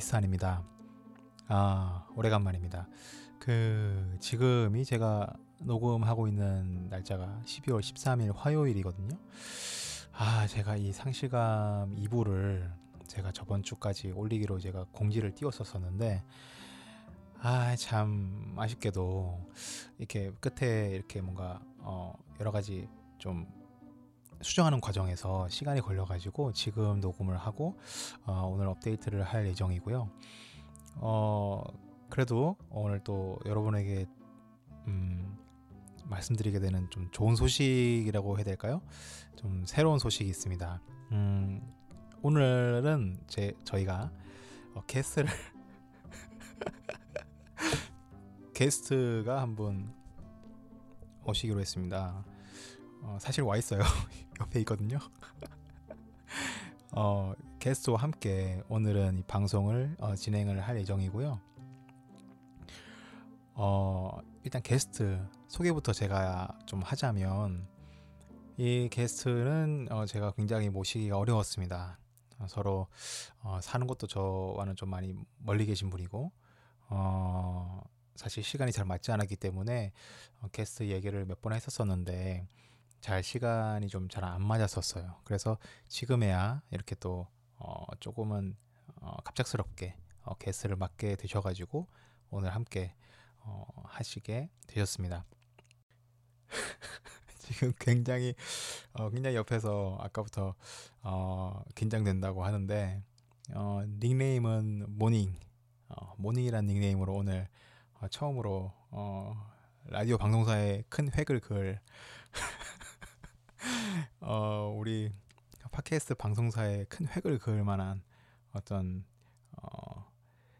어, 미스한입니다. 아, 오래간만입니다. 그 지금이 제가 녹음하고 있는 날짜가 12월 13일 화요일이거든요. 아, 제가 이 상실감 2부를 제가 저번 주까지 올리기로 제가 공지를 띄웠었었는데 아, 참 아쉽게도 이렇게 끝에 이렇게 뭔가 어, 여러 가지 좀 수정하는 과정에서 시간이 걸려가지고 지금 녹음을 하고 어, 오늘 업데이트를 할 예정이고요. 어, 그래도 오늘 또 여러분에게 음, 말씀드리게 되는 좀 좋은 소식이라고 해야 될까요? 좀 새로운 소식이 있습니다. 음, 오늘은 제 저희가 어, 게스트를 게스트가 한 분 오시기로 했습니다. 어, 사실 와 있어요. 옆에 있거든요. 어, 게스트와 함께 오늘은 이 방송을 어, 진행을 할 예정이고요. 어, 일단 게스트 소개부터 제가 좀 하자면 이 게스트는 어, 제가 굉장히 모시기가 어려웠습니다. 어, 서로 어, 사는 것도 저와는 좀 많이 멀리 계신 분이고 어, 사실 시간이 잘 맞지 않았기 때문에 어, 게스트 얘기를 몇 번 했었었는데 잘 시간이 좀 잘 안 맞았었어요. 그래서 지금에야 이렇게 또 어, 조금은 어, 갑작스럽게 어, 게스트를 맡게 되셔가지고 오늘 함께 어, 하시게 되셨습니다. 지금 굉장히 어, 굉장히 옆에서 아까부터 어, 긴장된다고 하는데 어, 닉네임은 모닝 어, 모닝이란 닉네임으로 오늘 어, 처음으로 어, 라디오 방송사에 큰 획을 그을 어, 우리 팟캐스트 방송사에 큰 획을 그을 만한 어떤 어,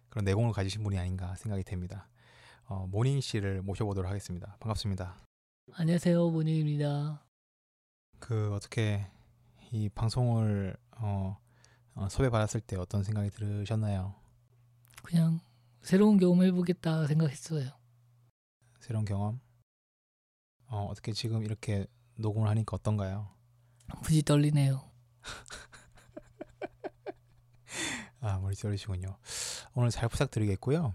그런 내공을 가지신 분이 아닌가 생각이 됩니다. 어, 모닝 씨를 모셔보도록 하겠습니다. 반갑습니다. 안녕하세요, 모닝입니다. 그 어떻게 이 방송을 어, 어, 섭외 받았을 때 어떤 생각이 들으셨나요? 그냥 새로운 경험 해보겠다 생각했어요. 새로운 경험? 어, 어떻게 지금 이렇게 녹음을 하니까 어떤가요? 무지 떨리네요. 아, 머리 떨리시군요. 오늘 잘 부탁드리겠고요.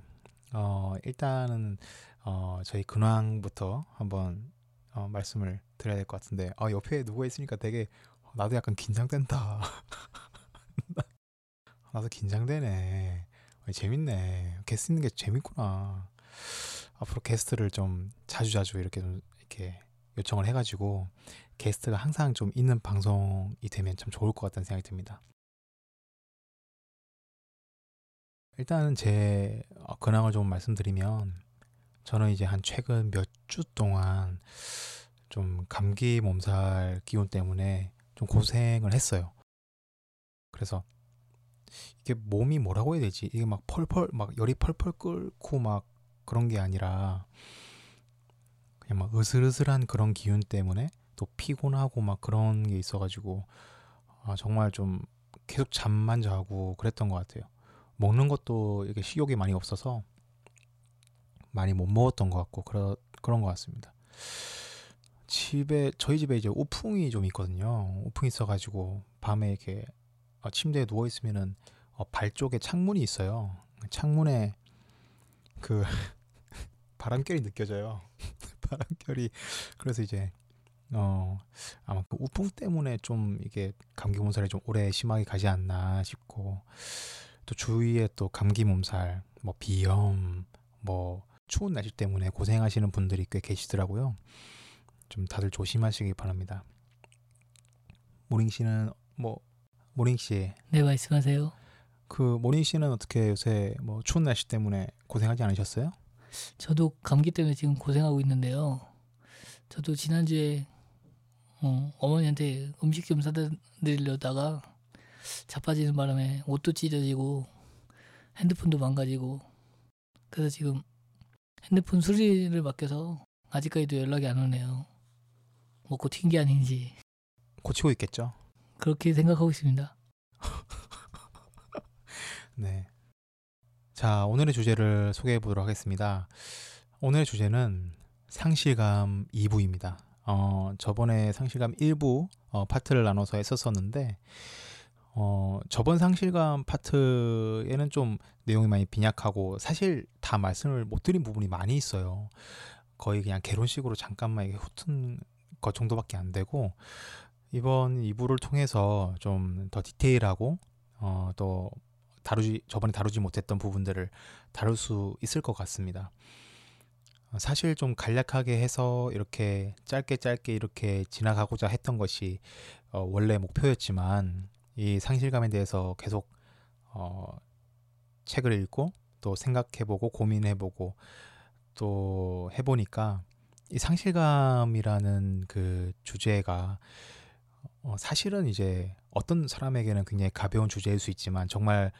어, 일단은 어, 저희 근황부터 한번 어, 말씀을 드려야 될 것 같은데 아, 옆에 누가 있으니까 되게 나도 약간 긴장된다. 나도 긴장되네. 어, 재밌네. 게스트 있는 게 재밌구나. 앞으로 게스트를 좀 자주 자주 이렇게 좀 이렇게 요청을 해가지고 게스트가 항상 좀 있는 방송이 되면 참 좋을 것 같다는 생각이 듭니다. 일단은 제 어, 근황을 좀 말씀드리면 저는 이제 한 최근 몇 주 동안 좀 감기 몸살 기운 때문에 좀 고생을 했어요. 그래서 이게 몸이 뭐라고 해야 되지? 이게 막 펄펄 막 열이 펄펄 끓고 막 그런 게 아니라 그냥 막 으슬으슬한 그런 기운 때문에 또 피곤하고 막 그런 게 있어가지고 아, 정말 좀 계속 잠만 자고 그랬던 것 같아요. 먹는 것도 이렇게 식욕이 많이 없어서 많이 못 먹었던 것 같고 그러, 그런 것 같습니다. 집에 저희 집에 이제 우풍이 좀 있거든요. 우풍이 있어가지고 밤에 이렇게 어, 침대에 누워 있으면은 어, 발 쪽에 창문이 있어요. 창문에 그 바람결이 느껴져요. 바람결이 그래서 이제 어 아마 그 우풍 때문에 좀 이게 감기 몸살이 좀 오래 심하게 가지 않나 싶고 또 주위에 또 감기 몸살, 뭐 비염, 뭐 추운 날씨 때문에 고생하시는 분들이 꽤 계시더라고요. 좀 다들 조심하시기 바랍니다. 모링 씨는 뭐 모링 씨. 네, 말씀하세요. 그 모링 씨는 어떻게 요새 뭐 추운 날씨 때문에 고생하지 않으셨어요? 저도 감기 때문에 지금 고생하고 있는데요. 저도 지난주에 어, 어머니한테 음식 좀 사다 드리려다가 자빠지는 바람에 옷도 찢어지고 핸드폰도 망가지고 그래서 지금 핸드폰 수리를 맡겨서 아직까지도 연락이 안 오네요. 먹고 튄게 아닌지 고치고 있겠죠? 그렇게 생각하고 있습니다. 네. 자, 오늘의 주제를 소개해 보도록 하겠습니다. 오늘의 주제는 상실감 2부입니다. 어, 저번에 상실감 1부 어, 파트를 나눠서 했었었는데, 어, 저번 상실감 파트에는 좀 내용이 많이 빈약하고 사실 다 말씀을 못 드린 부분이 많이 있어요. 거의 그냥 개론식으로 잠깐만 이게 훑은 것 정도밖에 안 되고 이번 2부를 통해서 좀 더 디테일하고 어, 또 다루지 저번에 다루지 못했던 부분들을 다룰 수 있을 것 같습니다. 어, 사실 좀 간략하게 해서 이렇게 짧게 짧게 이렇게 지나가고자 했던 것이 어, 원래 목표였지만 이 상실감에 대해서 계속 어, 책을 읽고 또 생각해보고 고민해보고 또 해보니까 이 상실감이라는 그 주제가 어, 사실은 이제 어떤 사람에게는 굉장히 가벼운 주제일 수 있지만 정말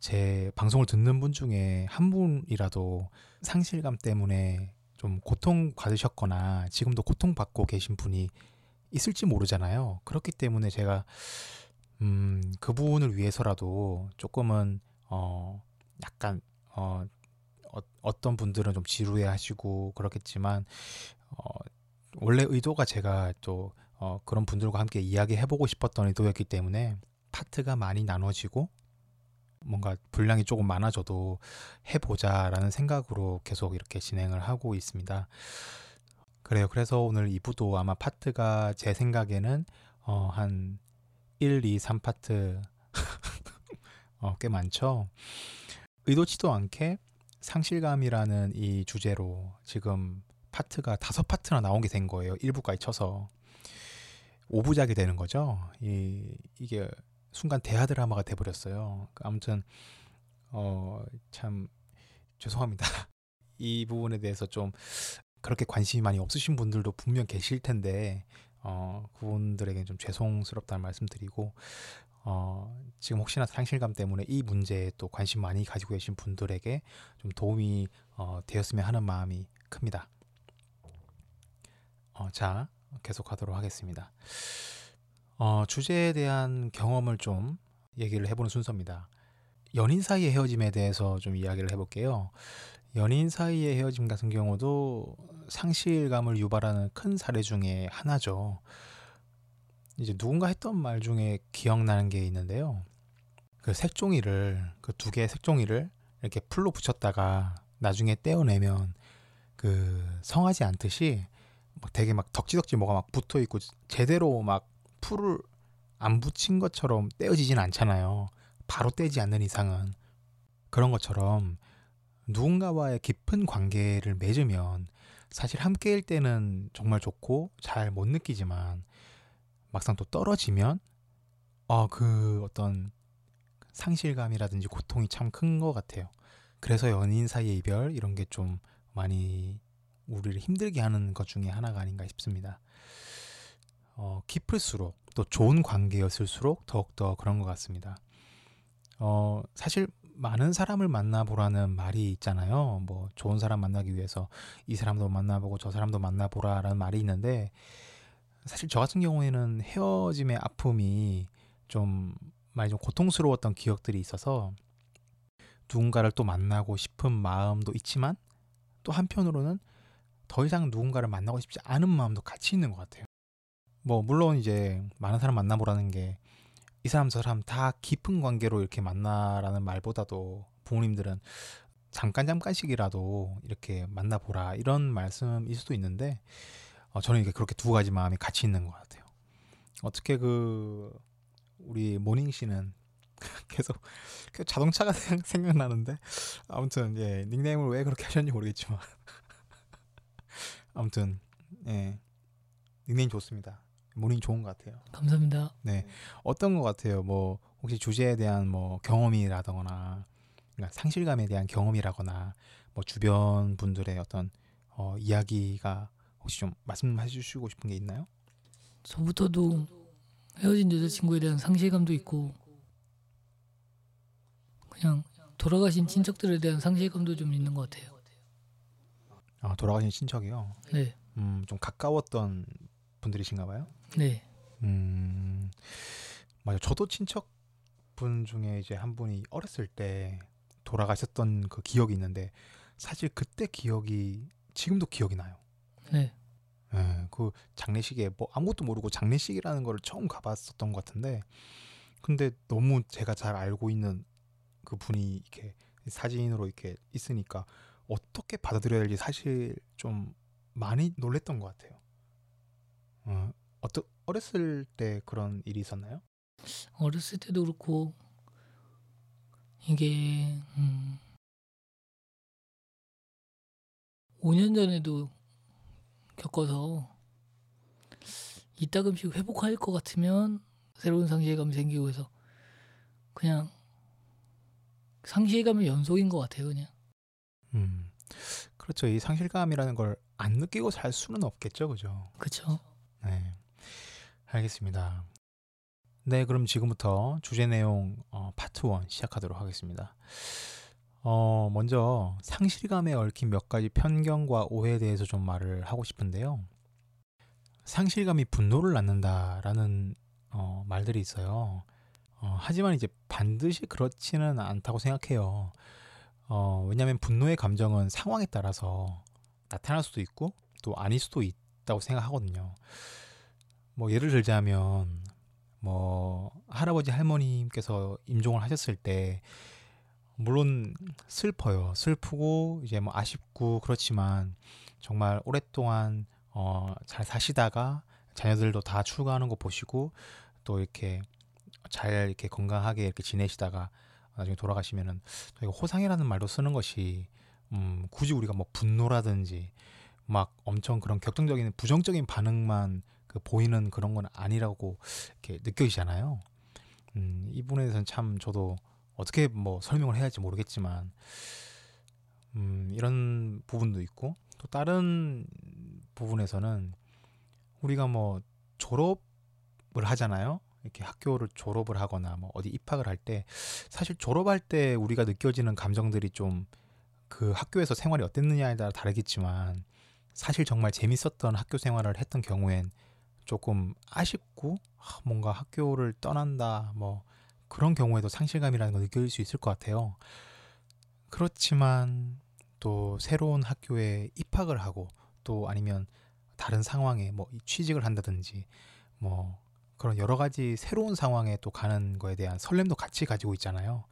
제 방송을 듣는 분 중에 한 분이라도 상실감 때문에 좀 고통 받으셨거나 지금도 고통 받고 계신 분이 있을지 모르잖아요. 그렇기 때문에 제가 음, 그 부분을 위해서라도 조금은 어 약간 어, 어 어떤 분들은 좀 지루해 하시고 그렇겠지만 어 원래 의도가 제가 또 어, 그런 분들과 함께 이야기해 보고 싶었던 의도였기 때문에 파트가 많이 나눠지고 뭔가 분량이 조금 많아져도 해보자라는 생각으로 계속 이렇게 진행을 하고 있습니다. 그래요. 그래서 오늘 2부도 아마 파트가 제 생각에는 어, 한 1, 2, 3파트 어, 꽤 많죠. 의도치도 않게 상실감이라는 이 주제로 지금 파트가 다섯 파트나 나온 게된 거예요. 1부까지 쳐서. 5부작이 되는 거죠. 이, 이게 순간 대하 드라마가 돼버렸어요. 그 아무튼 어 참 죄송합니다. 이 부분에 대해서 좀 그렇게 관심이 많이 없으신 분들도 분명 계실 텐데 어 그분들에게 좀 죄송스럽다는 말씀드리고 어 지금 혹시나 상실감 때문에 이 문제에 또 관심 많이 가지고 계신 분들에게 좀 도움이 어, 되었으면 하는 마음이 큽니다. 어, 자 계속하도록 하겠습니다. 어, 주제에 대한 경험을 좀 얘기를 해보는 순서입니다. 연인 사이의 헤어짐에 대해서 좀 이야기를 해볼게요. 연인 사이의 헤어짐 같은 경우도 상실감을 유발하는 큰 사례 중에 하나죠. 이제 누군가 했던 말 중에 기억나는 게 있는데요. 그 색종이를 그 두 개의 색종이를 이렇게 풀로 붙였다가 나중에 떼어내면 그 성하지 않듯이 막 되게 막 덕지덕지 뭐가 막 붙어 있고 제대로 막 풀을 안 붙인 것처럼 떼어지진 않잖아요. 바로 떼지 않는 이상은 그런 것처럼 누군가와의 깊은 관계를 맺으면 사실 함께일 때는 정말 좋고 잘 못 느끼지만 막상 또 떨어지면 어 그 어떤 상실감이라든지 고통이 참 큰 것 같아요. 그래서 연인 사이의 이별 이런 게 좀 많이 우리를 힘들게 하는 것 중에 하나가 아닌가 싶습니다. 어, 깊을수록 또 좋은 관계였을수록 더욱더 그런 것 같습니다. 어, 사실 많은 사람을 만나보라는 말이 있잖아요. 뭐 좋은 사람 만나기 위해서 이 사람도 만나보고 저 사람도 만나보라라는 말이 있는데 사실 저 같은 경우에는 헤어짐의 아픔이 좀 많이 좀 고통스러웠던 기억들이 있어서 누군가를 또 만나고 싶은 마음도 있지만 또 한편으로는 더 이상 누군가를 만나고 싶지 않은 마음도 같이 있는 것 같아요. 뭐 물론 이제 많은 사람 만나보라는 게 이 사람 저 사람 다 깊은 관계로 이렇게 만나라는 말보다도 부모님들은 잠깐 잠깐씩이라도 이렇게 만나보라 이런 말씀일 수도 있는데 어, 저는 이게 그렇게 두 가지 마음이 같이 있는 것 같아요. 어떻게 그 우리 모닝 씨는 계속 자동차가 생각나는데 아무튼 예 닉네임을 왜 그렇게 하셨는지 모르겠지만 아무튼 예 닉네임 좋습니다. 모닝 좋은 것 같아요. 감사합니다. 네, 어떤 것 같아요? 뭐 혹시 주제에 대한 뭐 경험이라거나 그러니까 상실감에 대한 경험이라거나 뭐 주변 분들의 어떤 어, 이야기가 혹시 좀 말씀해 주시고 싶은 게 있나요? 저부터도 헤어진 여자친구에 대한 상실감도 있고 그냥 돌아가신 친척들에 대한 상실감도 좀 있는 것 같아요. 아, 돌아가신 친척이요. 네, 음, 좀 가까웠던 분들이신가 봐요. 네, 음, 맞아. 저도 친척 분 중에 이제 한 분이 어렸을 때 돌아가셨던 그 기억이 있는데 사실 그때 기억이 지금도 기억이 나요. 네. 예, 그 장례식에 뭐 아무것도 모르고 장례식이라는 걸 처음 가봤었던 것 같은데 근데 너무 제가 잘 알고 있는 그 분이 이렇게 사진으로 이렇게 있으니까 어떻게 받아들여야 될지 사실 좀 많이 놀랬던 것 같아요. 어, 어떠, 어렸을 때 그런 일이 있었나요? 어렸을 때도 그렇고 이게 음 5년 전에도 겪어서 이따금씩 회복할 것 같으면 새로운 상실감이 생기고 해서 그냥 상실감의 연속인 것 같아요 그냥 음, 그렇죠. 이 상실감이라는 걸 안 느끼고 살 수는 없겠죠, 그죠? 그쵸 네, 알겠습니다. 네, 그럼 지금부터 주제 내용 어, 파트 1 시작하도록 하겠습니다. 어, 먼저 상실감에 얽힌 몇 가지 편견과 오해에 대해서 좀 말을 하고 싶은데요. 상실감이 분노를 낳는다라는 어, 말들이 있어요. 어, 하지만 이제 반드시 그렇지는 않다고 생각해요. 어, 왜냐하면 분노의 감정은 상황에 따라서 나타날 수도 있고 또 아닐 수도 있 다고 생각하거든요. 뭐 예를 들자면 뭐 할아버지 할머님께서 임종을 하셨을 때 물론 슬퍼요. 슬프고 이제 뭐 아쉽고 그렇지만 정말 오랫동안 어, 잘 사시다가 자녀들도 다 출가하는 거 보시고 또 이렇게 잘 이렇게 건강하게 이렇게 지내시다가 나중에 돌아가시면은 저희가 호상이라는 말도 쓰는 것이 음, 굳이 우리가 뭐 분노라든지 막 엄청 그런 격정적인 부정적인 반응만 그 보이는 그런 건 아니라고 이렇게 느껴지잖아요. 음, 이 부분에 대해서는 참 저도 어떻게 뭐 설명을 해야 할지 모르겠지만 음, 이런 부분도 있고 또 다른 부분에서는 우리가 뭐 졸업을 하잖아요. 이렇게 학교를 졸업을 하거나 뭐 어디 입학을 할 때 사실 졸업할 때 우리가 느껴지는 감정들이 좀 그 학교에서 생활이 어땠느냐에 따라 다르겠지만 사실 정말 재밌었던 학교 생활을 했던 경우엔 조금 아쉽고 아, 뭔가 학교를 떠난다 뭐 그런 경우에도 상실감이라는 걸 느낄 수 있을 것 같아요. 그렇지만 또 새로운 학교에 입학을 하고 또 아니면 다른 상황에 뭐 취직을 한다든지 뭐 그런 여러 가지 새로운 상황에 또 가는 거에 대한 설렘도 같이 가지고 있잖아요.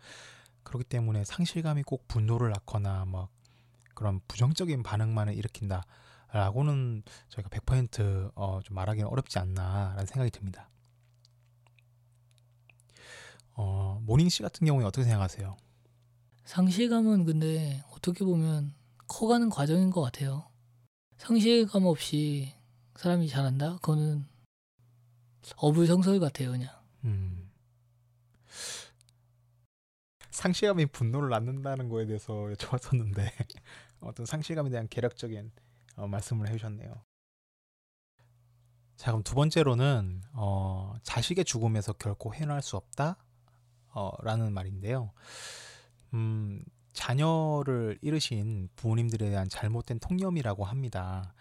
그렇기 때문에 상실감이 꼭 분노를 낳거나 막 그런 부정적인 반응만을 일으킨다 라고는 저희가 100% 어, 좀 말하기는 어렵지 않나라는 생각이 듭니다. 어, 모닝 씨 같은 경우에 어떻게 생각하세요? 상실감은 근데 어떻게 보면 커가는 과정인 것 같아요 상실감 없이 사람이 잘한다? 그거는 어불성설 같아요 그냥 음. 상실감이 분노를 낳는다는 거에 대해서 여쭤봤었는데 어떤 상실감에 대한 개략적인 어, 말씀을 해주셨네요. 자 그럼 두 번째로는 어, 자식의 죽음에서 결코 해낼 수 없다 어, 말인데요. 음, 자녀를 잃으신 부모님들에 대한 잘못된 통념이라고 합니다.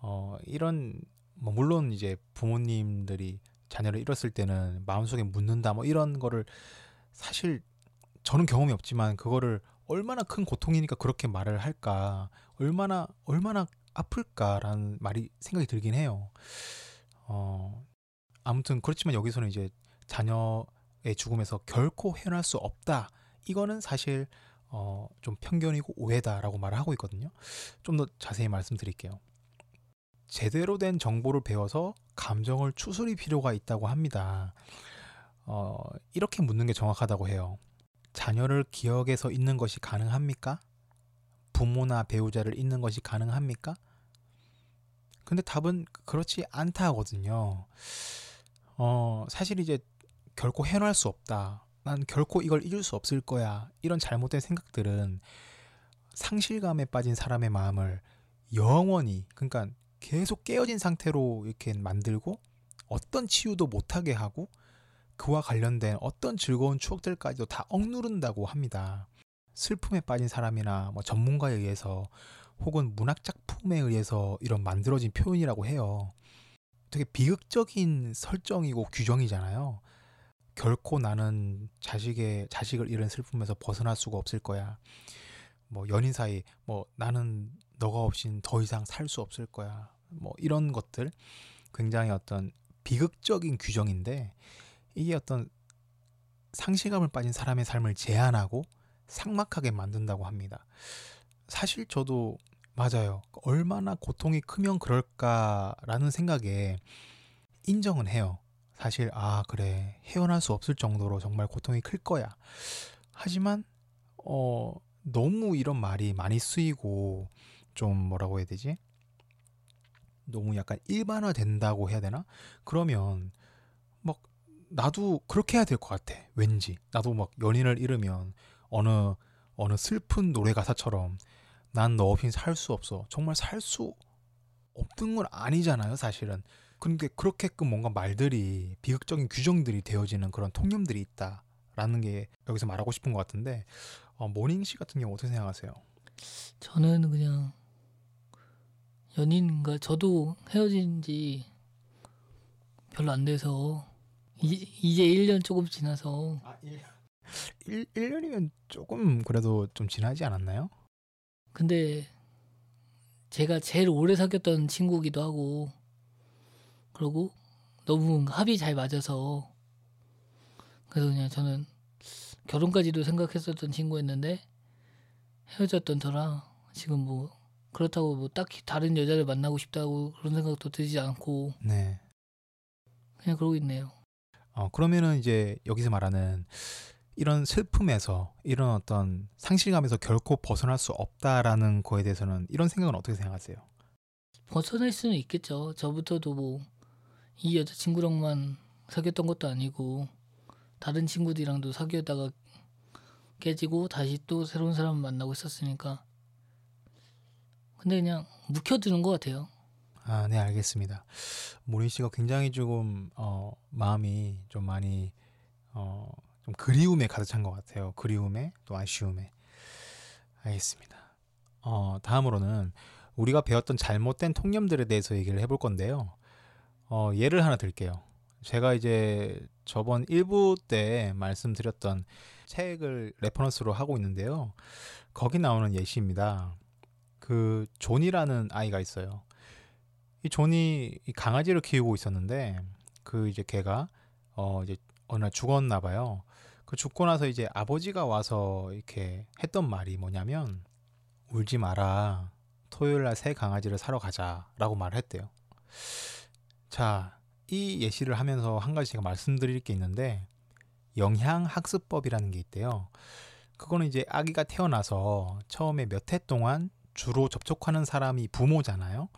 어, 이런 뭐 물론 이제 부모님들이 자녀를 잃었을 때는 마음속에 묻는다 뭐 이런 거를 사실 저는 경험이 없지만 그거를 얼마나 큰 고통이니까 그렇게 말을 할까 얼마나 얼마나 아플까라는 말이 생각이 들긴 해요. 어 아무튼 그렇지만 여기서는 이제 자녀의 죽음에서 결코 헤어날 수 없다. 이거는 사실 어, 좀 편견이고 오해다라고 말을 하고 있거든요. 좀 더 자세히 말씀드릴게요. 제대로 된 정보를 배워서 감정을 추스릴 필요가 있다고 합니다. 어, 이렇게 묻는 게 정확하다고 해요. 자녀를 기억해서 잊는 것이 가능합니까? 부모나 배우자를 잊는 것이 가능합니까? 근데 답은 그렇지 않다 하거든요. 어, 사실 이제 결코 해놓을 수 없다. 난 결코 이걸 잊을 수 없을 거야. 이런 잘못된 생각들은 상실감에 빠진 사람의 마음을 영원히, 그러니까 계속 깨어진 상태로 이렇게 만들고 어떤 치유도 못하게 하고 그와 관련된 어떤 즐거운 추억들까지도 다 억누른다고 합니다. 슬픔에 빠진 사람이나 뭐 전문가에 의해서 혹은 문학 작품에 의해서 이런 만들어진 표현이라고 해요. 되게 비극적인 설정이고 규정이잖아요. 결코 나는 자식의 자식을 잃은 슬픔에서 벗어날 수가 없을 거야. 뭐 연인 사이 뭐 나는 너가 없인 더 이상 살 수 없을 거야. 뭐 이런 것들 굉장히 어떤 비극적인 규정인데 이게 어떤 상실감을 빠진 사람의 삶을 제한하고 삭막하게 만든다고 합니다. 사실 저도 맞아요. 얼마나 고통이 크면 그럴까라는 생각에 인정은 해요. 사실 아 그래 헤어날 수 없을 정도로 정말 고통이 클 거야. 하지만 어 너무 이런 말이 많이 쓰이고 좀 뭐라고 해야 되지? 너무 약간 일반화 된다고 해야 되나? 그러면 막 나도 그렇게 해야 될 것 같아. 왠지 나도 막 연인을 잃으면 어느 어느 슬픈 노래 가사처럼 난 너 없이 살수 없어. 정말 살 수 없는 건 아니잖아요, 사실은. 근데 그렇게끔 뭔가 말들이 비극적인 규정들이 되어지는 그런 통념들이 있다라는 게 여기서 말하고 싶은 것 같은데 어, 모닝 씨 같은 경우 어떻게 생각하세요? 저는 그냥 연인과 저도 헤어진 지 별로 안 돼서 이, 이제 1년 조금 지나서 아, 1, 1년이면 조금 그래도 좀 지나지 않았나요? 근데 제가 제일 오래 사귀었던 친구기도 하고 그리고 너무 합이 잘 맞아서 그래서 그냥 저는 결혼까지도 생각했었던 친구였는데 헤어졌던 저랑 지금 뭐 그렇다고 뭐 딱히 다른 여자를 만나고 싶다고 그런 생각도 들지 않고 네. 그냥 그러고 있네요. 어, 그러면은 이제 여기서 말하는 이런 슬픔에서 이런 어떤 상실감에서 결코 벗어날 수 없다라는 거에 대해서는 이런 생각은 어떻게 생각하세요? 벗어날 수는 있겠죠. 저부터도 뭐 이 여자친구랑만 사귀었던 것도 아니고 다른 친구들이랑도 사귀었다가 깨지고 다시 또 새로운 사람을 만나고 있었으니까 근데 그냥 묵혀두는 것 같아요. 아, 네, 알겠습니다. 모린 씨가 굉장히 조금 어, 마음이 좀 많이 어, 좀 그리움에 가득 찬 것 같아요. 그리움에 또 아쉬움에. 알겠습니다. 어, 다음으로는 우리가 배웠던 잘못된 통념들에 대해서 얘기를 해볼 건데요. 어, 예를 하나 들게요. 제가 이제 저번 1부 때 말씀드렸던 책을 reference로 하고 있는데요. 거기 나오는 예시입니다. 그 존이라는 아이가 있어요. 이 존이 이 강아지를 키우고 있었는데 그 이제 걔가 어 이제 어느 날 죽었나 봐요. 그 죽고 나서 이제 아버지가 와서 이렇게 했던 말이 뭐냐면 울지 마라. 토요일 날 새 강아지를 사러 가자라고 말을 했대요. 자, 이 예시를 하면서 한 가지 제가 말씀드릴 게 있는데 영향학습법이라는 게 있대요. 그거는 이제 아기가 태어나서 처음에 몇 해 동안 주로 접촉하는 사람이 부모잖아요.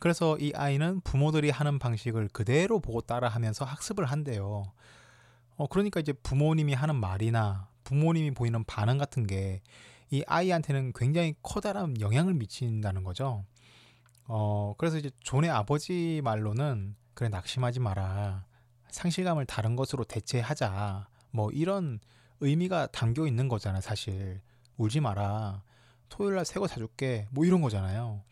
그래서 이 아이는 부모들이 하는 방식을 그대로 보고 따라하면서 학습을 한대요. 어, 그러니까 이제 부모님이 하는 말이나 부모님이 보이는 반응 같은 게 이 아이한테는 굉장히 커다란 영향을 미친다는 거죠. 어, 그래서 이제 존의 아버지 말로는 그래 낙심하지 마라. 상실감을 다른 것으로 대체하자. 뭐 이런 의미가 담겨 있는 거잖아, 사실. 울지 마라. 토요일 날 새 거 사줄게. 뭐 이런 거잖아요.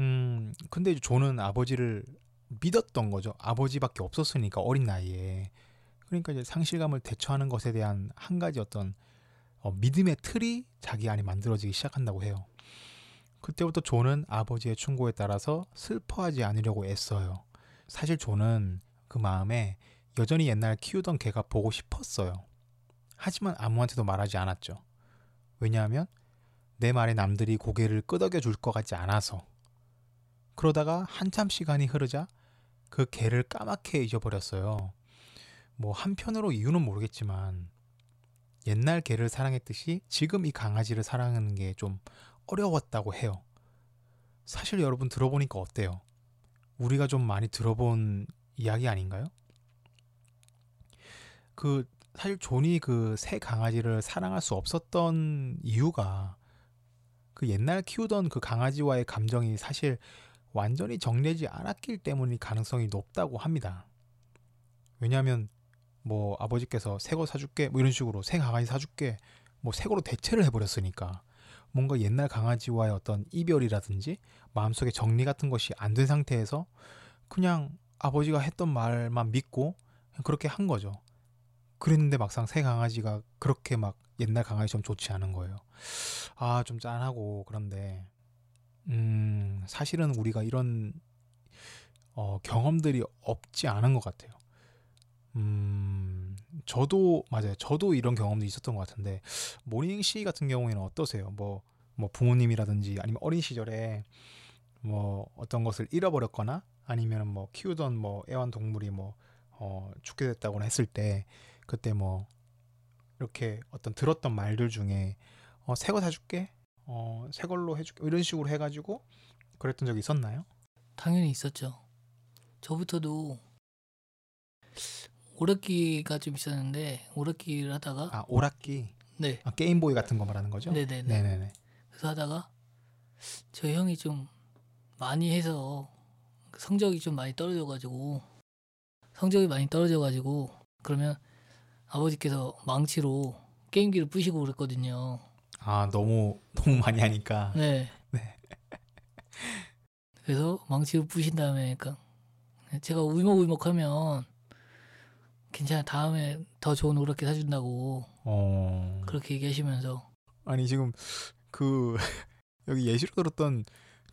음, 근데 존은 아버지를 믿었던 거죠. 아버지밖에 없었으니까 어린 나이에. 그러니까 이제 상실감을 대처하는 것에 대한 한 가지 어떤 어, 믿음의 틀이 자기 안에 만들어지기 시작한다고 해요. 그때부터 존은 아버지의 충고에 따라서 슬퍼하지 않으려고 애써요. 사실 존은 그 마음에 여전히 옛날 키우던 개가 보고 싶었어요. 하지만 아무한테도 말하지 않았죠. 왜냐하면 내 말에 남들이 고개를 끄덕여 줄 것 같지 않아서. 그러다가 한참 시간이 흐르자 그 개를 까맣게 잊어버렸어요. 뭐 한편으로 이유는 모르겠지만 옛날 개를 사랑했듯이 지금 이 강아지를 사랑하는 게 좀 어려웠다고 해요. 사실 여러분 들어보니까 어때요? 우리가 좀 많이 들어본 이야기 아닌가요? 그 사실 존이 그 새 강아지를 사랑할 수 없었던 이유가 그 옛날 키우던 그 강아지와의 감정이 사실 완전히 정리되지 않았기 때문일 가능성이 높다고 합니다. 왜냐하면 뭐 아버지께서 새 거 사줄게 뭐 이런 식으로 새 강아지 사줄게 뭐 새 거로 대체를 해버렸으니까 뭔가 옛날 강아지와의 어떤 이별이라든지 마음속에 정리 같은 것이 안 된 상태에서 그냥 아버지가 했던 말만 믿고 그렇게 한 거죠. 그랬는데 막상 새 강아지가 그렇게 막 옛날 강아지처럼 좋지 않은 거예요. 아, 좀 짠하고 그런데 음, 사실은 우리가 이런 어, 경험들이 없지 않은 것 같아요. 음, 저도 맞아요. 저도 이런 경험도 있었던 것 같은데 모닝 씨 같은 경우에는 어떠세요? 뭐, 뭐 부모님이라든지 아니면 어린 시절에 뭐 어떤 것을 잃어버렸거나 아니면 뭐 키우던 뭐 애완동물이 뭐 어, 죽게 됐다거나 했을 때 그때 뭐 이렇게 어떤 들었던 말들 중에 어, 새거 사줄게, 어, 새 걸로 해줄게 이런 식으로 해가지고 그랬던 적이 있었나요? 당연히 있었죠. 저부터도 오락기가 좀 있었는데 오락기를 하다가 아 오락기, 네, 아, 게임보이 같은 거 말하는 거죠? 네네네. 네네네. 그래서 하다가 저 형이 좀 많이 해서 성적이 좀 많이 떨어져가지고 성적이 많이 떨어져가지고 그러면 아버지께서 망치로 게임기를 부시고 그랬거든요. 아 너무 너무 많이 하니까 네. 네. 그래서 망치로 부신 다음에 그러니까 제가 울먹울먹하면 괜찮아 다음에 더 좋은 오락기 사준다고 어 그렇게 얘기하시면서 아니 지금 그 여기 예시로 들었던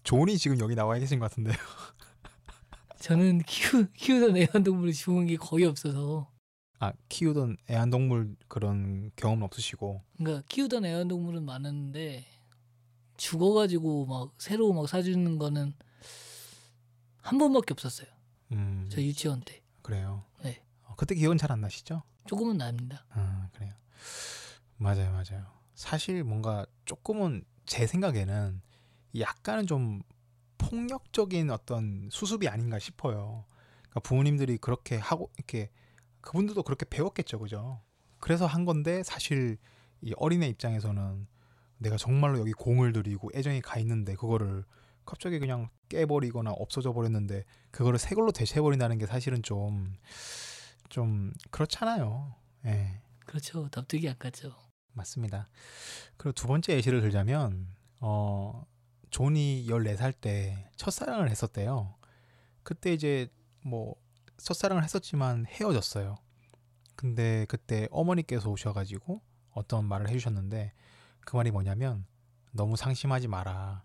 존이 지금 여기 나와 계신 것 같은데요. 저는 키우, 키우던 애완동물을 죽은 게 거의 없어서 아 키우던 애완동물 그런 경험은 없으시고 그러니까 키우던 애완동물은 많았는데 죽어가지고 막 새로 막 사주는 거는 한 번밖에 없었어요. 음 저 유치원 때 그래요. 네. 어, 그때 기억은 잘 안 나시죠? 조금은 납니다. 아 그래요. 맞아요, 맞아요. 사실 뭔가 조금은 제 생각에는 약간은 좀 폭력적인 어떤 수습이 아닌가 싶어요. 그러니까 부모님들이 그렇게 하고 이렇게 그분들도 그렇게 배웠겠죠, 그죠? 그래서 한 건데 사실 이 어린애 입장에서는 내가 정말로 여기 공을 들이고 애정이 가 있는데 그거를 갑자기 그냥 깨버리거나 없어져 버렸는데 그거를 새 걸로 대체해 버린다는 게 사실은 좀좀 그렇잖아요. 예. 그렇죠. 납득이 안 갔죠. 맞습니다. 그리고 두 번째 예시를 들자면 어 존이 14살 때 첫사랑을 했었대요. 그때 이제 뭐 첫사랑을 했었지만 헤어졌어요. 근데 그때 어머니께서 오셔가지고 어떤 말을 해주셨는데 그 말이 뭐냐면 너무 상심하지 마라.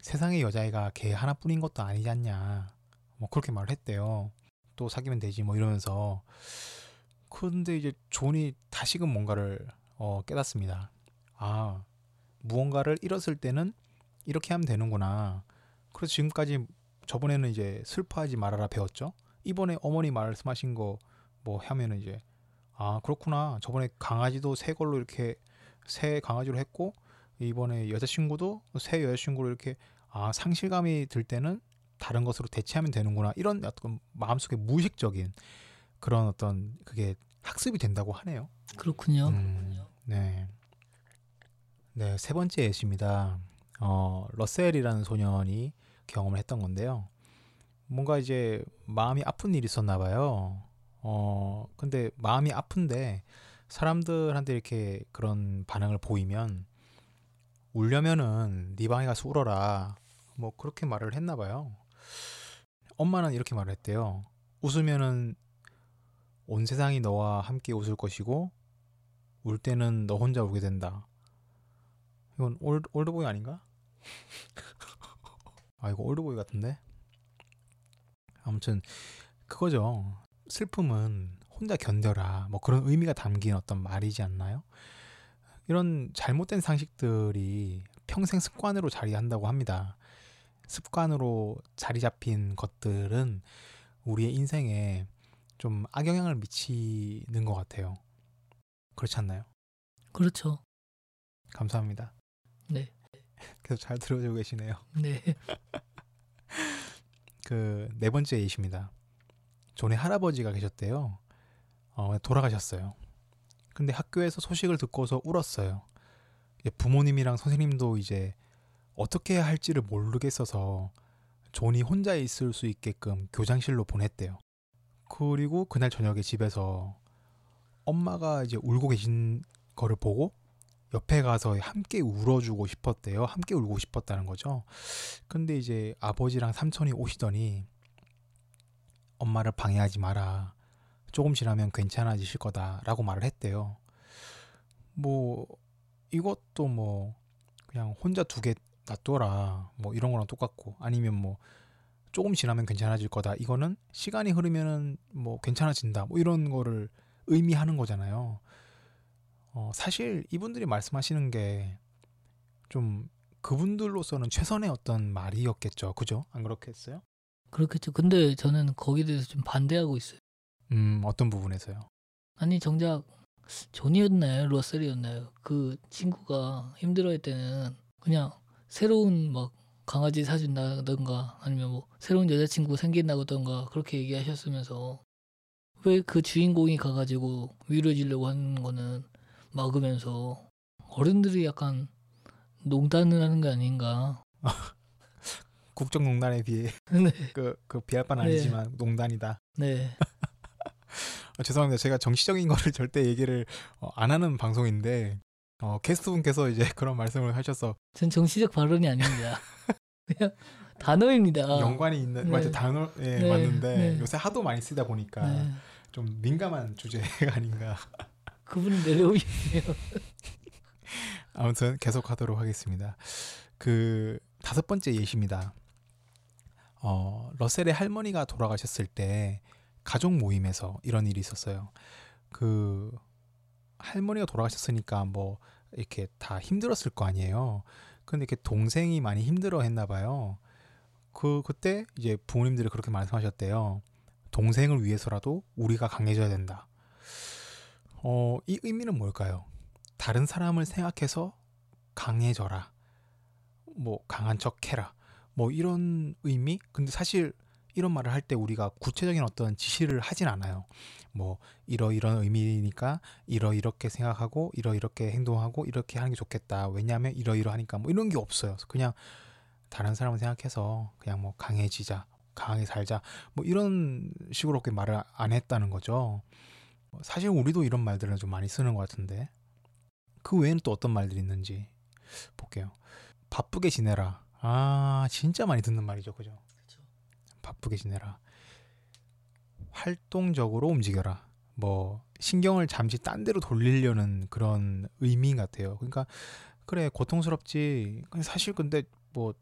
세상에 여자애가 걔 하나뿐인 것도 아니지 않냐. 뭐 그렇게 말을 했대요. 또 사귀면 되지 뭐 이러면서 근데 이제 존이 다시금 뭔가를 어, 깨닫습니다. 아 무언가를 잃었을 때는 이렇게 하면 되는구나. 그래서 지금까지 저번에는 이제 슬퍼하지 말아라 배웠죠. 이번에 어머니 말씀하신 거 뭐 하면은 이제 아 그렇구나. 저번에 강아지도 새 걸로 이렇게 새 강아지로 했고 이번에 여자친구도 새 여자친구로 이렇게 아 상실감이 들 때는 다른 것으로 대체하면 되는구나. 이런 어떤 마음속에 무의식적인 그런 어떤 그게 학습이 된다고 하네요. 그렇군요. 음, 네. 네, 세 번째 예시입니다. 어, 러셀이라는 소년이 경험을 했던 건데요. 뭔가 이제 마음이 아픈 일이 있었나 봐요. 어, 근데 마음이 아픈데 사람들한테 이렇게 그런 반응을 보이면 울려면은 네 방에 가서 울어라. 뭐 그렇게 말을 했나 봐요. 엄마는 이렇게 말을 했대요. 웃으면은 온 세상이 너와 함께 웃을 것이고 울 때는 너 혼자 울게 된다. 이건 올, 올드보이 아닌가? 아 이거 올드보이 같은데? 아무튼 그거죠. 슬픔은 혼자 견뎌라. 뭐 그런 의미가 담긴 어떤 말이지 않나요? 이런 잘못된 상식들이 평생 습관으로 자리한다고 합니다. 습관으로 자리 잡힌 것들은 우리의 인생에 좀 악영향을 미치는 것 같아요. 그렇지 않나요? 그렇죠. 감사합니다. 네. 계속 잘 들어주고 계시네요. 네. 그 네 번째 예시입니다. 존의 할아버지가 계셨대요. 어, 돌아가셨어요. 근데 학교에서 소식을 듣고서 울었어요. 부모님이랑 선생님도 이제 어떻게 해야 할지를 모르겠어서 존이 혼자 있을 수 있게끔 교장실로 보냈대요. 그리고 그날 저녁에 집에서 엄마가 이제 울고 계신 거를 보고 옆에 가서 함께 울어주고 싶었대요. 함께 울고 싶었다는 거죠. 근데 이제 아버지랑 삼촌이 오시더니 엄마를 방해하지 마라. 조금 지나면 괜찮아지실 거다라고 말을 했대요. 뭐 이것도 뭐 그냥 혼자 두게 놔둬라. 뭐 이런 거랑 똑같고 아니면 뭐 조금 지나면 괜찮아질 거다. 이거는 시간이 흐르면은 뭐 괜찮아진다. 뭐 이런 거를 의미하는 거잖아요. 어, 사실 이분들이 말씀하시는 게 좀 그분들로서는 최선의 어떤 말이었겠죠. 그죠? 안 그렇겠어요? 그렇겠죠. 근데 저는 거기에 대해서 좀 반대하고 있어요. 음, 어떤 부분에서요? 아니 정작 존이었나요? 러셀이었나요? 그 친구가 힘들어할 때는 그냥 새로운 막 강아지 사준다던가 아니면 뭐 새로운 여자친구 생긴다던가 그렇게 얘기하셨으면서 왜 그 주인공이 가가지고 위로해주려고 하는 거는 막으면서 어른들이 약간 농단을 하는 게 아닌가. 국정농단에 비해 네. 그, 그 비할 바는 네. 아니지만 농단이다. 네. 아, 죄송합니다. 제가 정치적인 거를 절대 얘기를 어, 안 하는 방송인데 어, 게스트분께서 이제 그런 말씀을 하셔서 전 정치적 발언이 아닙니다. 그냥 단어입니다. 연관이 있는 네. 맞아 단어 예 네, 맞는데 네. 요새 하도 많이 쓰다 보니까 네. 좀 민감한 주제가 아닌가. 그분은 내려오셨네요. 아무튼 계속 하도록 하겠습니다. 그 다섯 번째 예시입니다. 어, 러셀의 할머니가 돌아가셨을 때 가족 모임에서 이런 일이 있었어요. 그 할머니가 돌아가셨으니까 뭐 이렇게 다 힘들었을 거 아니에요. 근데 이렇게 동생이 많이 힘들어 했나 봐요. 그 그때 이제 부모님들이 그렇게 말씀하셨대요. 동생을 위해서라도 우리가 강해져야 된다. 어, 이 의미는 뭘까요? 다른 사람을 생각해서 강해져라. 뭐 강한 척 해라. 뭐 이런 의미? 근데 사실 이런 말을 할 때 우리가 구체적인 어떤 지시를 하진 않아요. 뭐 이러 이런 의미니까 이러 이렇게 생각하고 이러 이렇게 행동하고 이렇게 하는 게 좋겠다. 왜냐하면 이러 이러하니까 뭐 이런 게 없어요. 그냥 다른 사람을 생각해서 그냥 뭐 강해지자, 강하게 살자, 뭐 이런 식으로밖에 말을 안 했다는 거죠. 사실 우리도 이런 말들을 좀 많이 쓰는 것 같은데 그 외에는 또 어떤 말들이 있는지 볼게요. 바쁘게 지내라. 아 진짜 많이 듣는 말이죠, 그죠? 바쁘게 지내라. 활동적으로 움직여라. 뭐 신경을 잠시 딴 데로 돌리려는 그런 의미 같아요. 그러니까 그래 고통스럽지. 사실 근데 뭐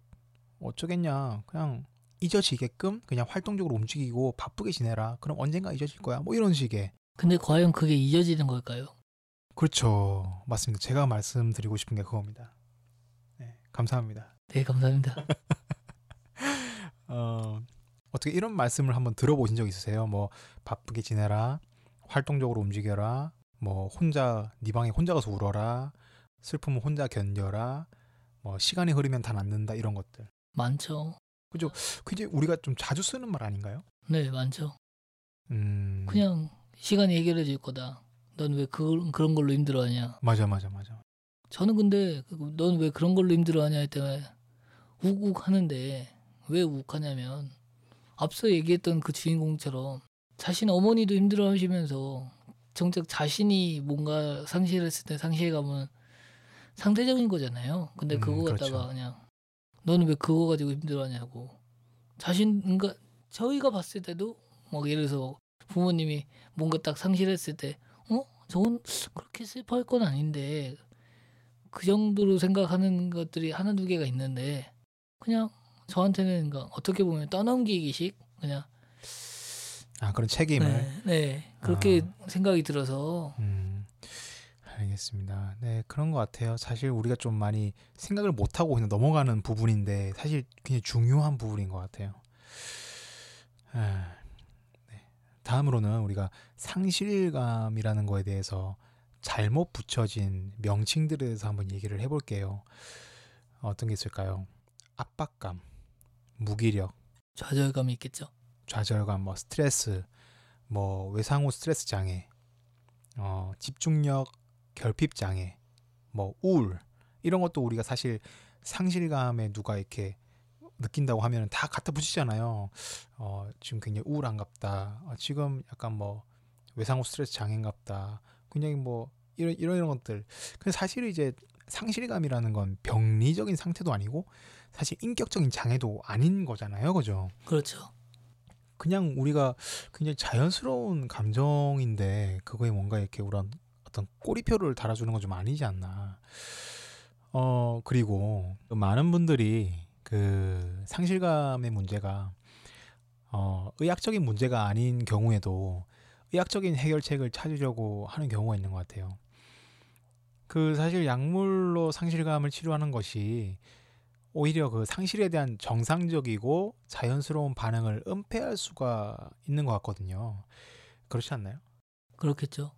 어쩌겠냐. 그냥 잊어지게끔 그냥 활동적으로 움직이고 바쁘게 지내라. 그럼 언젠가 잊어질 거야. 뭐 이런 식의. 근데 과연 그게 잊어지는 걸까요? 그렇죠. 맞습니다. 제가 말씀드리고 싶은 게 그겁니다. 네, 감사합니다. 네, 감사합니다. 어, 어떻게 이런 말씀을 한번 들어보신 적 있으세요? 뭐 바쁘게 지내라, 활동적으로 움직여라, 뭐 혼자 네 방에 혼자 가서 울어라, 슬픔은 혼자 견뎌라, 뭐 시간이 흐르면 다 낫는다 이런 것들. 많죠. 그 이제 우리가 좀 자주 쓰는 말 아닌가요? 네, 많죠. 음, 그냥 시간이 해결해 줄 거다. 넌 왜 그, 그런 걸로 힘들어하냐? 맞아, 맞아, 맞아. 저는 근데 넌 왜 그런 걸로 힘들어하냐 했더니 우욱 하는데 왜 우욱하냐면 앞서 얘기했던 그 주인공처럼 자신 어머니도 힘들어하시면서 정작 자신이 뭔가 상실했을 때 상실감은 상대적인 거잖아요. 근데 음, 그거 갖다가 그렇죠. 그냥 너는 왜 그거 가지고 힘들어하냐고 자신 그러니까 저희가 봤을 때도 뭐 예를 들어서 부모님이 뭔가 딱 상실했을 때 어? 저건 그렇게 슬퍼할 건 아닌데 그 정도로 생각하는 것들이 하나 두 개가 있는데 그냥 저한테는 그러니까 어떻게 보면 떠넘기기식 그냥 아 그런 책임을. 네, 네 그렇게 아. 생각이 들어서 음, 알겠습니다. 네, 그런 것 같아요. 사실 우리가 좀 많이 생각을 못 하고 그냥 넘어가는 부분인데 사실 굉장히 중요한 부분인 것 같아요. 아, 네. 다음으로는 우리가 상실감이라는 거에 대해서 잘못 붙여진 명칭들에 대해서 한번 얘기를 해볼게요. 어떤 게 있을까요? 압박감, 무기력, 좌절감이 있겠죠. 좌절감, 뭐 스트레스, 뭐 외상후 스트레스 장애, 어, 집중력 결핍 장애, 뭐 우울 이런 것도 우리가 사실 상실감에 누가 이렇게 느낀다고 하면 다 갖다 붙이잖아요. 어, 지금 굉장히 우울한갑다. 어, 지금 약간 뭐 외상후 스트레스 장애인갑다. 굉장히 뭐 이런 이런 이런 것들. 근데 사실 이제 상실감이라는 건 병리적인 상태도 아니고 사실 인격적인 장애도 아닌 거잖아요. 그죠? 그렇죠. 그냥 우리가 굉장히 자연스러운 감정인데 그거에 뭔가 이렇게 우런 어떤 꼬리표를 달아주는 건 좀 아니지 않나. 어 그리고 또 많은 분들이 그 상실감의 문제가 어 의학적인 문제가 아닌 경우에도 의학적인 해결책을 찾으려고 하는 경우가 있는 것 같아요. 그 사실 약물로 상실감을 치료하는 것이 오히려 그 상실에 대한 정상적이고 자연스러운 반응을 은폐할 수가 있는 것 같거든요. 그렇지 않나요? 그렇겠죠.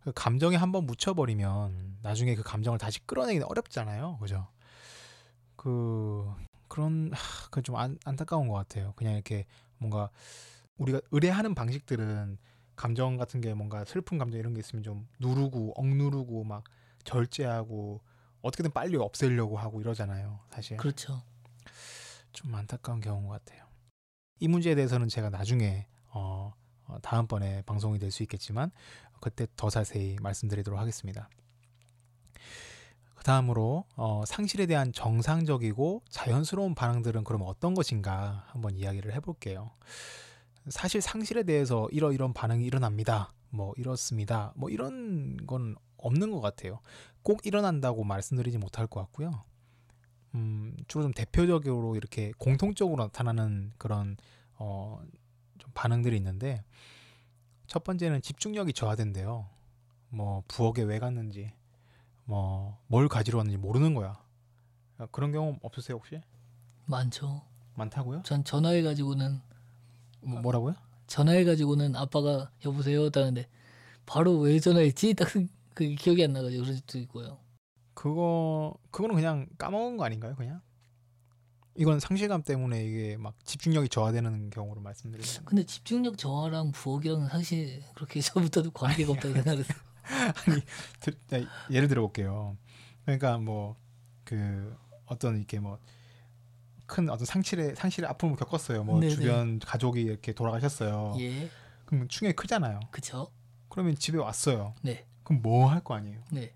그 감정에 한번 묻혀버리면 나중에 그 감정을 다시 끌어내기는 어렵잖아요. 그죠? 그 그런 그좀 안타까운 것 같아요. 그냥 이렇게 뭔가 우리가 의뢰하는 방식들은 감정 같은 게 뭔가 슬픈 감정 이런 게 있으면 좀 누르고 억누르고 막 절제하고 어떻게든 빨리 없애려고 하고 이러잖아요. 사실. 그렇죠. 좀 안타까운 경우인 것 같아요. 이 문제에 대해서는 제가 나중에 어, 어 다음번에 방송이 될 수 있겠지만 그때 더 자세히 말씀드리도록 하겠습니다. 그 다음으로 어, 상실에 대한 정상적이고 자연스러운 반응들은 그럼 어떤 것인가 한번 이야기를 해볼게요. 사실 상실에 대해서 이러 이런 반응이 일어납니다. 뭐 이렇습니다. 뭐 이런 건 없는 것 같아요. 꼭 일어난다고 말씀드리지 못할 것 같고요. 음, 주로 좀 대표적으로 이렇게 공통적으로 나타나는 그런 어, 좀 반응들이 있는데 첫 번째는 집중력이 저하된대요. 뭐 부엌에 왜 갔는지, 뭐 뭘 가지러 왔는지 모르는 거야. 그런 경험 없으세요 혹시? 많죠. 많다고요? 전 전화해 가지고는 뭐, 뭐라고요? 전화해 가지고는 아빠가 여보세요 하는데 바로 왜 전화했지? 딱 그 기억이 안 나가지고 그럴 수도 있고요. 그거 그거는 그냥 까먹은 거 아닌가요, 그냥? 이건 상실감 때문에 이게 막 집중력이 저하되는 경우로 말씀드리는. 근데 집중력 저하랑 부엌이랑 사실 그렇게 저부터도 관계가 없다고 생각했어. 아니 드, 네, 예를 들어 볼게요. 그러니까 뭐 그 어떤 이렇게 뭐 큰 어떤 상실의 상실의 아픔을 겪었어요. 뭐 네네. 주변 가족이 이렇게 돌아가셨어요. 예. 그럼 충격이 크잖아요. 그렇죠. 그러면 집에 왔어요. 네. 그럼 뭐 할 거 아니에요. 네.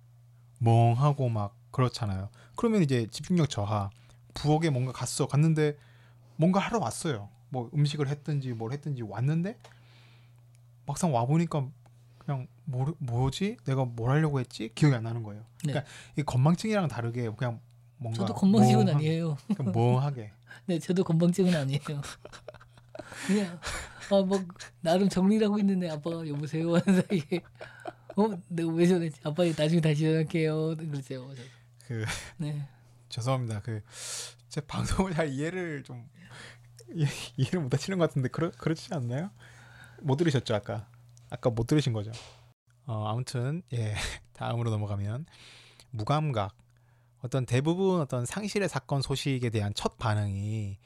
멍하고 막 그렇잖아요. 그러면 이제 집중력 저하. 부엌에 뭔가 갔어. 갔는데 뭔가 하러 왔어요. 뭐 음식을 했든지 뭘 했든지 왔는데 막상 와 보니까 그냥 뭐, 뭐지? 내가 뭘 하려고 했지? 기억이 안 나는 거예요. 네. 그러니까 이 건망증이랑 다르게 그냥 뭔가 저도 건망증은 멍하, 아니에요. 멍하게. 네, 저도 건망증은 아니에요. 그냥 아, 뭐 나름 정리를 하고 있는데 아빠가 여보세요 하는 사이에 어, 내가 왜 전했지? 아빠 나중에 다시 전할게요. 그러세요. 그 네. 죄송합니다. 그 제 방송을 잘 이해를 좀 이해를 못 하시는 것 같은데 그렇 그렇지 않나요? 못 들으셨죠 아까? 아까 못 들으신 거죠? 어, 아무튼 예 다음으로 넘어가면 무감각 어떤 대부분 어떤 상실의 사건 소식에 대한 첫 반응이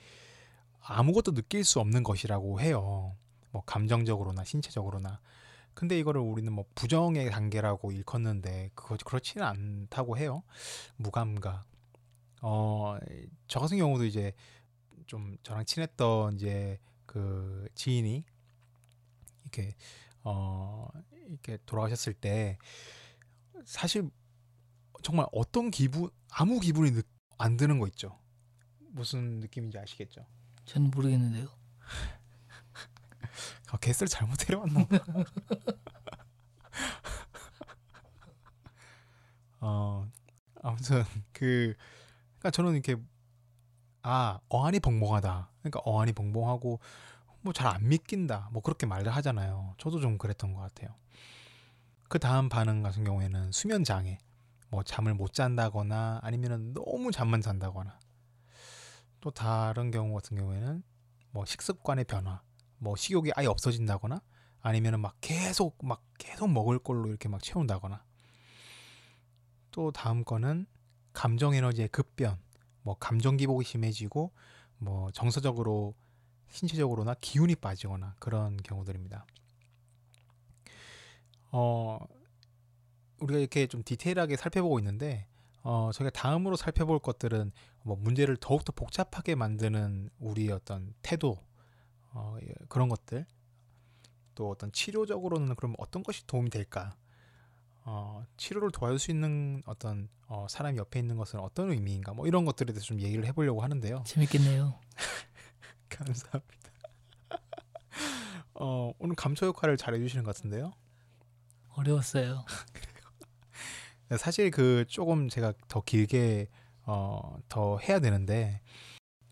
아무것도 느낄 수 없는 것이라고 해요. 뭐 감정적으로나 신체적으로나. 근데 이거를 우리는 뭐 부정의 단계라고 일컫는데 그거 그렇지는 않다고 해요. 무감각. 어, 저 같은 경우도 이제 좀 저랑 친했던 이제 그 지인이 이렇게 어 이렇게 돌아가셨을 때 사실 정말 어떤 기분 아무 기분이 느, 안 드는 거 있죠. 무슨 느낌인지 아시겠죠? 저는 모르겠는데요. 아, 개를 잘못 데려왔나? 어 아무튼 그 그러니까 저는 이렇게 아 어안이 벙벙하다. 그러니까 어안이 벙벙하고 뭐 잘 안 믿긴다. 뭐 그렇게 말을 하잖아요. 저도 좀 그랬던 것 같아요. 그 다음 반응 같은 경우에는 수면 장애, 뭐 잠을 못 잔다거나 아니면은 너무 잠만 잔다거나 또 다른 경우 같은 경우에는 뭐 식습관의 변화, 뭐 식욕이 아예 없어진다거나 아니면은 막 계속 막 계속 먹을 걸로 이렇게 막 채운다거나 또 다음 거는 감정 에너지의 급변, 뭐 감정 기복이 심해지고 뭐 정서적으로 신체적으로나 기운이 빠지거나 그런 경우들입니다. 어 우리가 이렇게 좀 디테일하게 살펴보고 있는데 어 저희가 다음으로 살펴볼 것들은 뭐 문제를 더욱더 복잡하게 만드는 우리의 어떤 태도 어 예, 그런 것들 또 어떤 치료적으로는 그럼 어떤 것이 도움이 될까 어, 치료를 도와줄 수 있는 어떤 어, 사람이 옆에 있는 것은 어떤 의미인가 뭐 이런 것들에 대해서 좀 얘기를 해보려고 하는데요. 재밌겠네요. 감사합니다. 어, 오늘 감초 역할을 잘 해주시는 것 같은데요. 어려웠어요. 사실 그 조금 제가 더 길게 어, 더 해야 되는데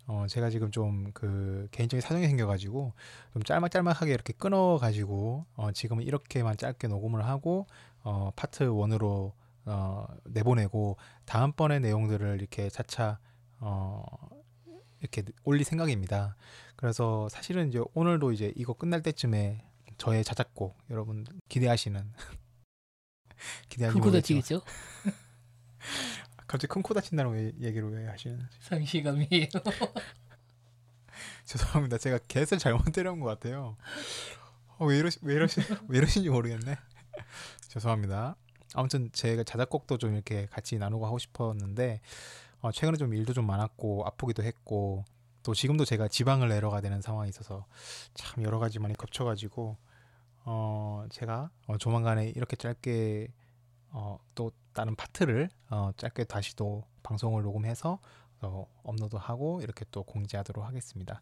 어, 제가 지금 좀 그 개인적인 사정이 생겨가지고 좀 짤막짤막하게 이렇게 끊어가지고 어, 지금은 이렇게만 짧게 녹음을 하고 어, 파트 원으로 어, 내보내고 다음번의 내용들을 이렇게 차차 어, 이렇게 올릴 생각입니다. 그래서 사실은 이제 오늘도 이제 이거 끝날 때쯤에 저의 자작곡 여러분 기대하시는 기대하시는 큰코 다치겠죠? 갑자기 큰 코 다친다는 왜 얘기를 왜 하시는? 상실감이에요. 죄송합니다. 제가 개를 잘못 때려온 것 같아요. 어, 왜 이러시 왜 이러시 왜 이러신지 모르겠네. 죄송합니다. 아무튼 제가 자작곡도 좀 이렇게 같이 나누고 하고 싶었는데 어, 최근에 좀 일도 좀 많았고 아프기도 했고 또 지금도 제가 지방을 내려가 되는 상황이 있어서 참 여러 가지 많이 겹쳐가지고 어 제가 어, 조만간에 이렇게 짧게 어, 또 다른 파트를 어, 짧게 다시 또 방송을 녹음해서 어, 업로드하고 이렇게 또 공지하도록 하겠습니다.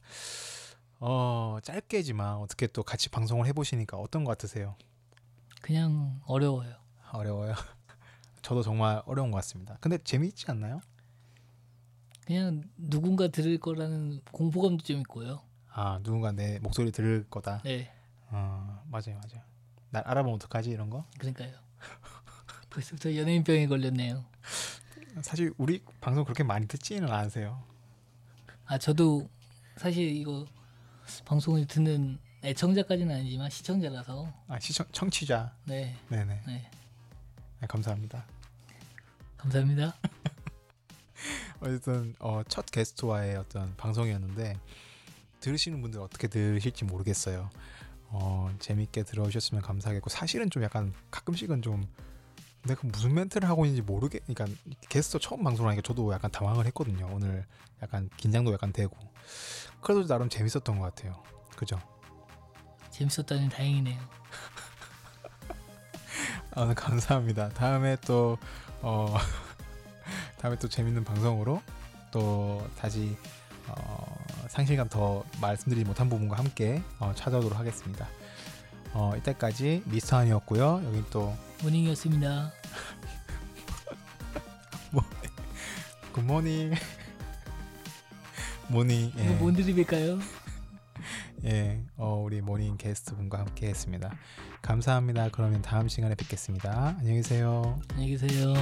어 짧게지만 어떻게 또 같이 방송을 해보시니까 어떤 것 같으세요? 그냥 어려워요. 어려워요. 저도 정말 어려운 것 같습니다. 근데 재미있지 않나요? 그냥 누군가 들을 거라는 공포감도 좀 있고요. 아 누군가 내 목소리 들을 거다. 네, 어 맞아요 맞아요. 날 알아보면 어떡하지 이런 거? 그러니까요. 벌써부터 연예인병에 걸렸네요. 사실 우리 방송 그렇게 많이 듣지는 않으세요. 아 저도 사실 이거 방송을 듣는 애청자까지는 아니지만 시청자라서 아 시청 청취자. 네, 네네. 네 네, 감사합니다. 감사합니다. 어쨌든 어, 첫 게스트와의 어떤 방송이었는데 들으시는 분들 어떻게 들으실지 모르겠어요. 어, 재밌게 들어주셨으면 감사하겠고 사실은 좀 약간 가끔씩은 좀 내가 무슨 멘트를 하고 있는지 모르게 그러니까 게스트 처음 방송하니까 저도 약간 당황을 했거든요. 오늘 약간 긴장도 약간 되고 그래도 나름 재밌었던 것 같아요. 그죠? 재밌었다니 다행이네요. 아, 네, 감사합니다. 다음에 또 어, 다음에 또 재밌는 방송으로 또 다시 어, 상실감 더 말씀드리지 못한 부분과 함께 어, 찾아오도록 하겠습니다. 어, 이때까지 미스터 한이었고요. 여기 또 모닝이었습니다. good morning 모닝 예, 뭔 드립일까요? 예, 어, 우리 모닝 게스트 분과 함께 했습니다. 감사합니다. 그러면 다음 시간에 뵙겠습니다. 안녕히 계세요. 안녕히 계세요.